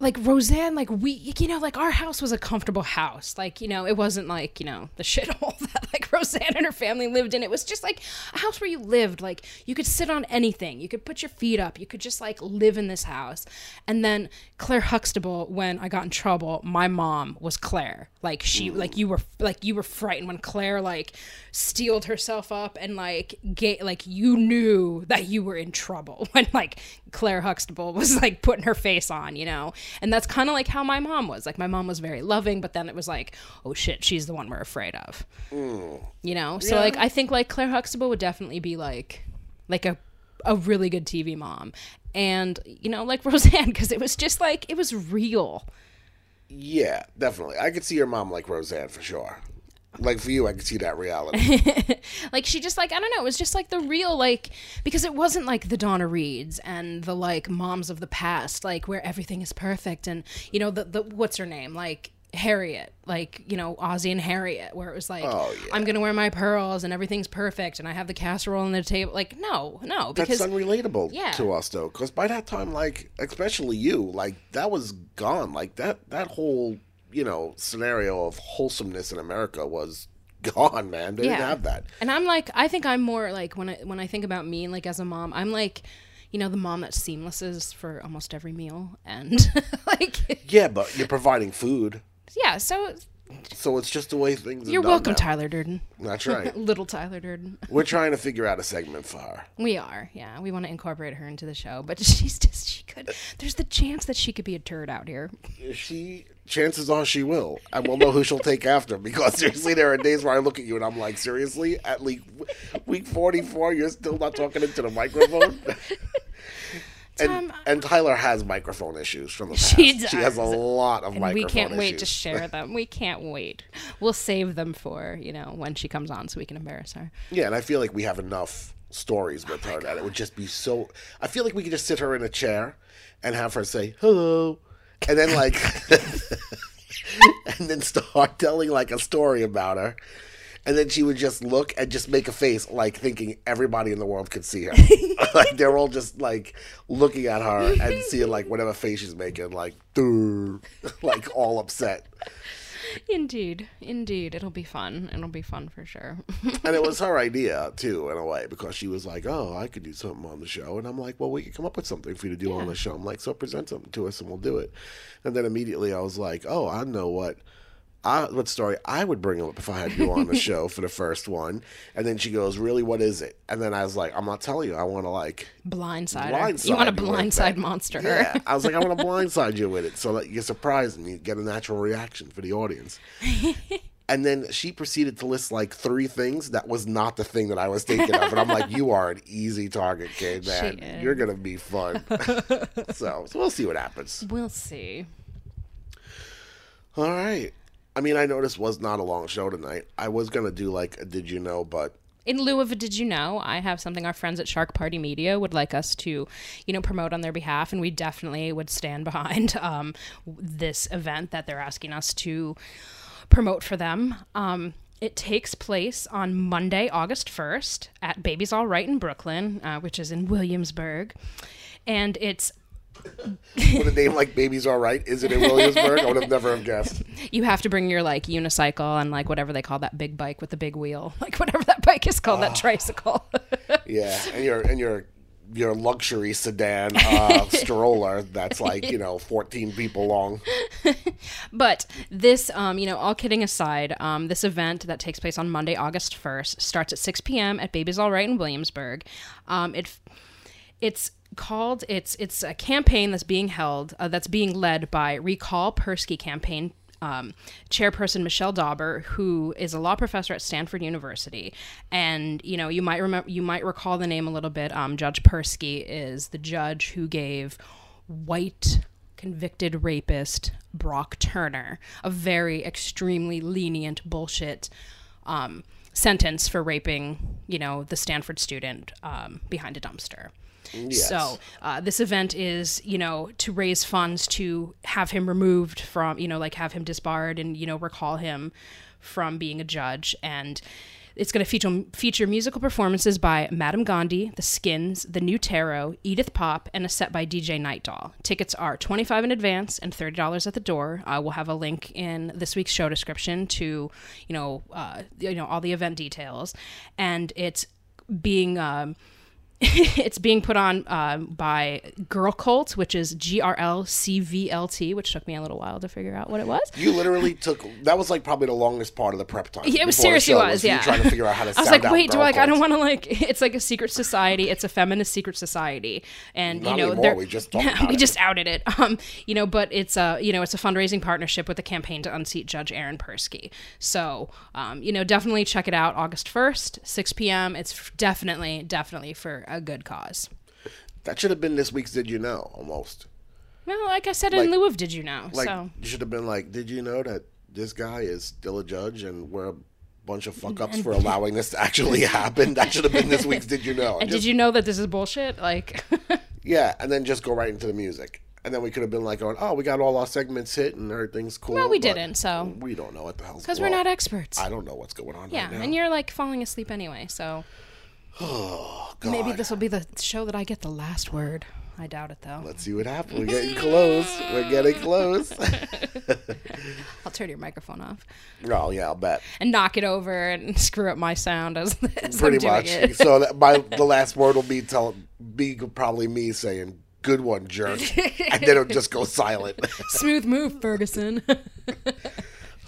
like Roseanne, like we, you know, like our house was a comfortable house. Like, you know, it wasn't like, you know, the shithole that like Roseanne and her family lived in. It was just like a house where you lived. Like, you could sit on anything. You could put your feet up. You could just like live in this house. And then Claire Huxtable, when I got in trouble, my mom was Claire. Like, she, mm-hmm. like, you were, like, you were frightened when Claire, like, steeled herself up and, like, ga- like, you knew that you were in trouble when, like, Claire Huxtable was like putting her face on, you know? And that's kind of like how my mom was. Like, my mom was very loving, but then it was like, oh shit, she's the one we're afraid of. Mm. You know? So, like, I think like Claire Huxtable would definitely be like, like a, a really good TV mom. And, you know, like Roseanne, because it was just like, it was real. Yeah, definitely. I could see your mom like Roseanne for sure. Like for you, I could see that reality. like she just like I don't know, it was just like the real like because it wasn't like the Donna Reeds and the like moms of the past, like where everything is perfect and you know the the what's her name like Harriet, like you know Ozzie and Harriet, where it was like Oh, yeah. I'm gonna wear my pearls and everything's perfect and I have the casserole on the table. Like no, no, because That's unrelatable Yeah. to us though, because by that time, like especially you, like that was gone. Like that that whole you know scenario of wholesomeness in America was gone, man. They didn't have that. And I'm like, I think I'm more like when I when I think about me, like as a mom, I'm like, you know, the mom that seamlesses for almost every meal, and like, Yeah, but you're providing food, yeah. So so it's just the way things. are you're welcome, now. Tyler Durden, That's right. little Tyler Durden. We're trying to figure out a segment for her. We are, yeah. We want to incorporate her into the show, but she's just she could. There's the chance that she could be a turd out here. She chances are she will, and we'll know who she'll take after. Because seriously, there are days where I look at you and I'm like, seriously, at least week 44, you're still not talking into the microphone. And, Tom, and Tyler has microphone issues from the past. She does. She has a lot of And microphone issues. we can't wait to share them. We can't wait. We'll save them for you know when she comes on, so we can embarrass her. Yeah, and I feel like we have enough stories with oh her that it would just be so. I feel like we could just sit her in a chair and have her say hello, and then like, and then start telling like a story about her. And then she would just look and just make a face, like thinking everybody in the world could see her. like they're all just like looking at her and seeing like whatever face she's making, like, like all upset. Indeed, indeed, it'll be fun. It'll be fun for sure. And it was her idea too, in a way, because she was like, "Oh, I could do something on the show," and I'm like, "Well, we could come up with something for you to do on the show." I'm like, "So present something to us, and we'll do it." And then immediately I was like, "Oh, I know what." I, what story I would bring up if I had you on the show for the first one, and then she goes, "Really, what is it?" And then I was like, "I'm not telling you. I want to like Blindside. her. blindside You want to blindside monster her? Yeah, I was like, I want to blindside you with it so that you're surprised and you get a natural reaction for the audience. and then she proceeded to list like three things that was not the thing that I was thinking of, and I'm like, you are an easy target, kid, man. You're gonna be fun. so, so we'll see what happens. We'll see. All right. I mean, I this was not a long show tonight. I was gonna do like a did you know, but In lieu of a did you know, I have something our friends at Shark Party Media would like us to, you know, promote on their behalf, and we definitely would stand behind um, this event that they're asking us to promote for them. Um, it takes place on Monday, August 1st at Baby's All Right in Brooklyn, uh, which is in Williamsburg. And it's with a name like Baby's All Right, is it in Williamsburg? I would have never have guessed. you have to bring your like unicycle and like whatever they call that big bike with the big wheel, like whatever that bike is called, that tricycle. Yeah, and your and your your luxury sedan uh, stroller that's like you know 14 people long. But this, um, you know, all kidding aside, um, this event that takes place on Monday, August first, starts at six p.m. at Baby's All Right in Williamsburg. Um, it, it's called it's it's a campaign that's being held uh, that's being led by Recall Persky campaign. Um, chairperson Michelle Dauber, who is a law professor at Stanford University, and you know you might remember you might recall the name a little bit. Um, judge Persky is the judge who gave white convicted rapist Brock Turner a very extremely lenient bullshit um, sentence for raping, you know, the Stanford student um, behind a dumpster. So uh, this event is, you know, to raise funds to have him removed from, you know, like have him disbarred and you know recall him from being a judge and. It's going to feature feature musical performances by Madame Gandhi, The Skins, The New Tarot, Edith Pop, and a set by DJ Night Doll. Tickets are twenty five in advance and thirty dollars at the door. Uh, we'll have a link in this week's show description to, you know, uh, you know all the event details, and it's being. Um, it's being put on um, by Girl Cult, which is G R L C V L T, which took me a little while to figure out what it was. You literally took that was like probably the longest part of the prep time. Yeah, it was seriously show was, yeah. trying to figure out how to. I was like, wait, do I? Like, I don't want to like. It's like a secret society. It's a feminist secret society, and Not you know, anymore, we just talked about we it. just outed it. Um, you know, but it's a you know it's a fundraising partnership with the campaign to unseat Judge Aaron Persky. So, um, you know, definitely check it out. August first, six p.m. It's definitely definitely for a good cause. That should have been this week's Did You Know almost. Well, like I said, Like- in lieu of did you know? Like so you should have been like, Did you know that this guy is still a judge and we're a bunch of fuck ups for allowing this to actually happen? That should have been this week's Did You Know. and Just- did you know that this is bullshit? Like, Yeah, and then just go right into the music. And then we could have been like going, Oh, we got all our segments hit and everything's cool. Well, we didn't, so- we don't know what the hell's because we're not experts. I don't know what's going on Yeah, right and you're like falling asleep anyway, so Oh, God. maybe this will be the show that I get the last word. I doubt it though. Let's see what happens. We're getting close. We're getting close. I'll turn your microphone off oh yeah, I'll bet. and knock it over and screw up my sound as, as Pretty I'm doing much. it. So that my the last word will be tell be probably me saying "good one, jerk," and then it'll just go silent. Smooth move, Ferguson.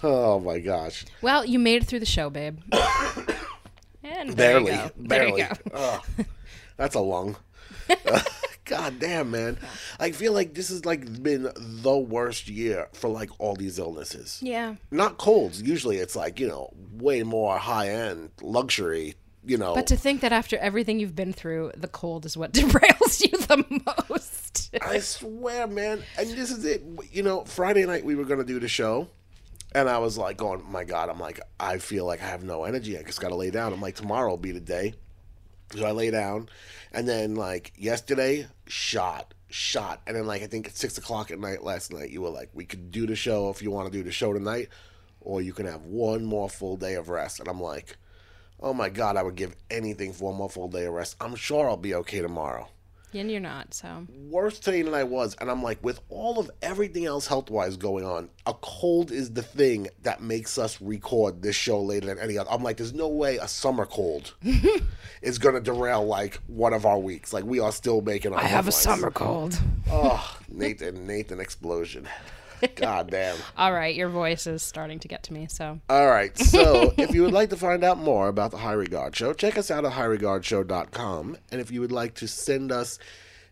oh my gosh, well, you made it through the show, babe. And barely, you go. There you barely. Ugh. that's a lung. God damn, man! I feel like this has like been the worst year for like all these illnesses. Yeah. Not colds. Usually, it's like you know way more high end luxury. You know, But to think that after everything you've been through, the cold is what derails you the most. I swear, man. And this is it. You know, Friday night we were gonna do the show, and I was like, "going, my God!" I'm like, I feel like I have no energy. I just gotta lay down. I'm like, tomorrow will be the day. So I lay down, and then like yesterday, shot, shot, and then like I think at six o'clock at night last night, you were like, "We could do the show if you want to do the show tonight, or you can have one more full day of rest." And I'm like, "Oh my God, I would give anything for one more full day of rest. I'm sure I'll be okay tomorrow." And you're not, so. worse today than I was, and I'm like, with all of everything else health wise going on, a cold is the thing that makes us record this show later than any other. I'm like, there's no way a summer cold is gonna derail like one of our weeks. Like we are still making. Our I have a headlines. summer cold. Oh, Nathan, Nathan explosion. God damn. All right, your voice is starting to get to me, so. All right. So, if you would like to find out more about the High Regard Show, check us out at highregardshow.com. And if you would like to send us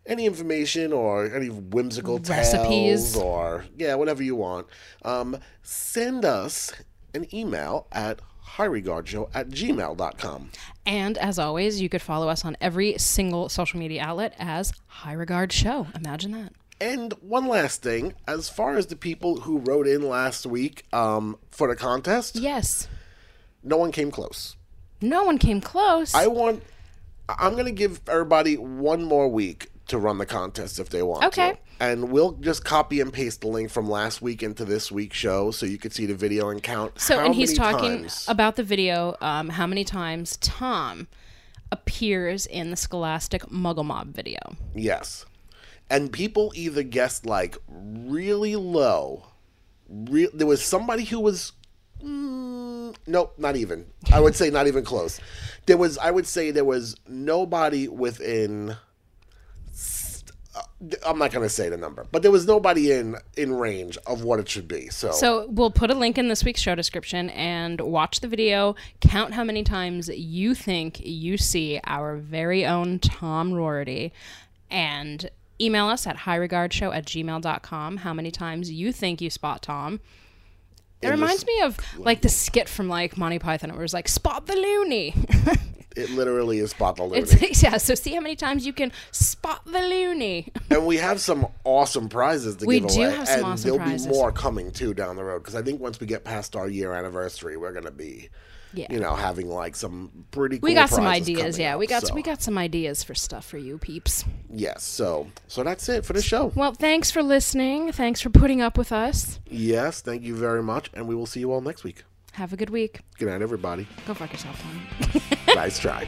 any information or any whimsical Recipes. tales or, yeah, whatever you want, um, send us an email at highregardshow at gmail.com. And as always, you could follow us on every single social media outlet as High Regard Show. Imagine that. And one last thing, as far as the people who wrote in last week um, for the contest, Yes. no one came close. No one came close. I want. I'm gonna give everybody one more week to run the contest if they want Okay. to, and we'll just copy and paste the link from last week into this week's show, so you can see the video and count. so, how and he's many talking times- about the video, um, how many times Tom appears in the Scholastic Muggle Mob video. Yes, and people either guessed like really low. Real, there was somebody who was. Mm, nope, not even. I would say not even close. There was. I would say there was nobody within. I'm not going to say the number, but there was nobody in in range of what it should be. So, So we'll put a link in this week's show description and watch the video. Count how many times you think you see our very own Tom Rorty and email us at highregardshow at gmail.com how many times you think you spot Tom. It In reminds me of like the skit from like Monty Python where it was like spot the loony. it literally is spot the loony. it's yeah, so see how many times you can spot the loony. and we have some awesome prizes to We give do away, have some and awesome there'll prizes. be more coming too down the road because I think once we get past our year anniversary, we're going to be, Yeah. you know, having like some pretty. Cool we got some ideas, yeah. up, We got so, we got some ideas for stuff for you peeps. yes. So so that's it for the show. Well, thanks for listening. Thanks for putting up with us. Yes, thank you very much, and we will see you all next week. Have a good week. Good night, everybody. Go fuck yourself, Tom. nice try.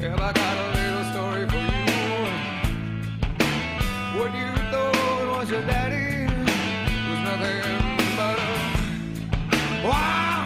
Have I got a little story for you? What you thought was your daddy was nothing but a wild